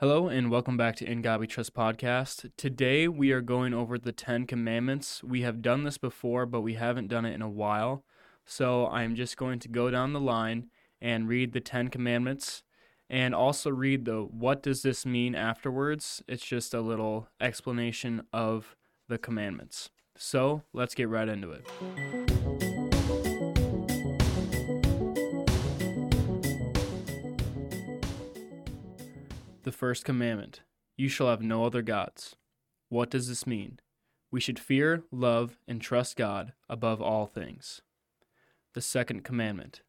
Hello and welcome back to In God We Trust podcast. Today we are going over the Ten Commandments. We have done this before, but we haven't done it in a while. So I'm just going to go down the line and read the Ten Commandments and also read the what does this mean afterwards. It's just a little explanation of the commandments. So let's get right into it. The first commandment You shall have no other gods. What does this mean? We should fear, love, and trust God above all things. The second commandment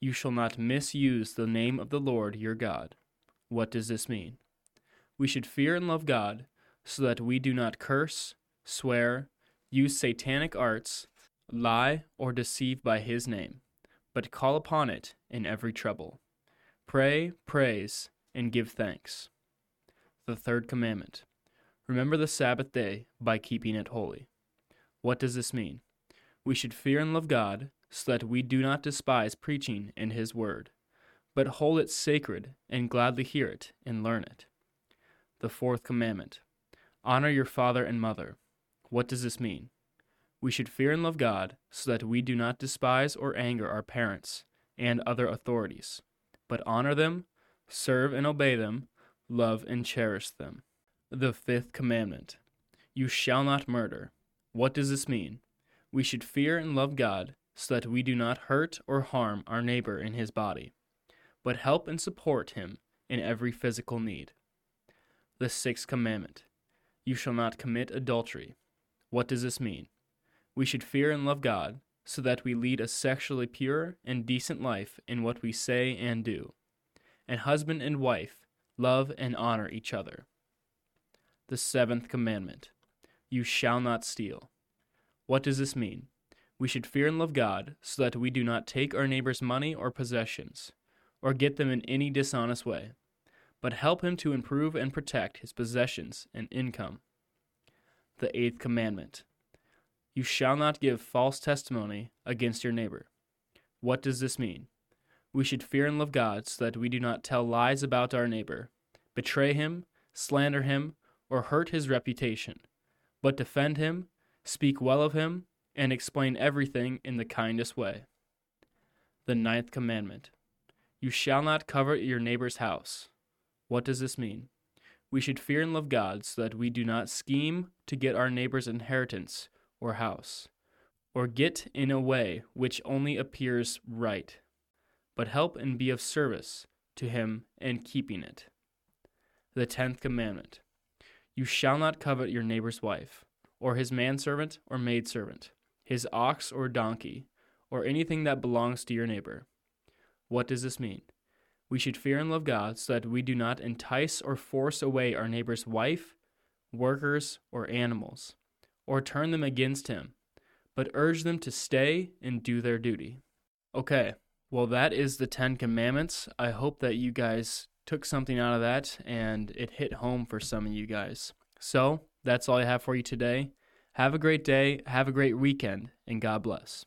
You shall not misuse the name of the Lord your God. What does this mean? We should fear and love God so that we do not curse, swear, use satanic arts, lie, or deceive by his name, but call upon it in every trouble. Pray, praise, and give thanks. The third commandment Remember the Sabbath day by keeping it holy. What does this mean? We should fear and love God so that we do not despise preaching in His word, but hold it sacred and gladly hear it and learn it. The fourth commandment Honor your father and mother. What does this mean? We should fear and love God so that we do not despise or anger our parents and other authorities, but honor them serve and obey them, love and cherish them. The fifth commandment You shall not murder. What does this mean? We should fear and love God so that we do not hurt or harm our neighbor in his body, but help and support him in every physical need. The sixth commandment You shall not commit adultery. What does this mean? We should fear and love God so that we lead a sexually pure and decent life in what we say and do and husband and wife love and honor each other. The seventh commandment You shall not steal. What does this mean? We should fear and love God so that we do not take our neighbor's money or possessions, or get them in any dishonest way, but help him to improve and protect his possessions and income. The eighth commandment You shall not give false testimony against your neighbor. What does this mean? We should fear and love God so that we do not tell lies about our neighbor, betray him, slander him, or hurt his reputation, but defend him, speak well of him, and explain everything in the kindest way. The ninth commandment You shall not covet your neighbor's house. What does this mean? We should fear and love God so that we do not scheme to get our neighbor's inheritance or house, or get in a way which only appears right but help and be of service to him in keeping it. The tenth commandment You shall not covet your neighbor's wife, or his manservant or maidservant, his ox or donkey, or anything that belongs to your neighbor. What does this mean? We should fear and love God so that we do not entice or force away our neighbor's wife, workers, or animals, or turn them against him, but urge them to stay and do their duty. Okay, well, that is the Ten Commandments. I hope that you guys took something out of that and it hit home for some of you guys. So, that's all I have for you today. Have a great day, have a great weekend, and God bless.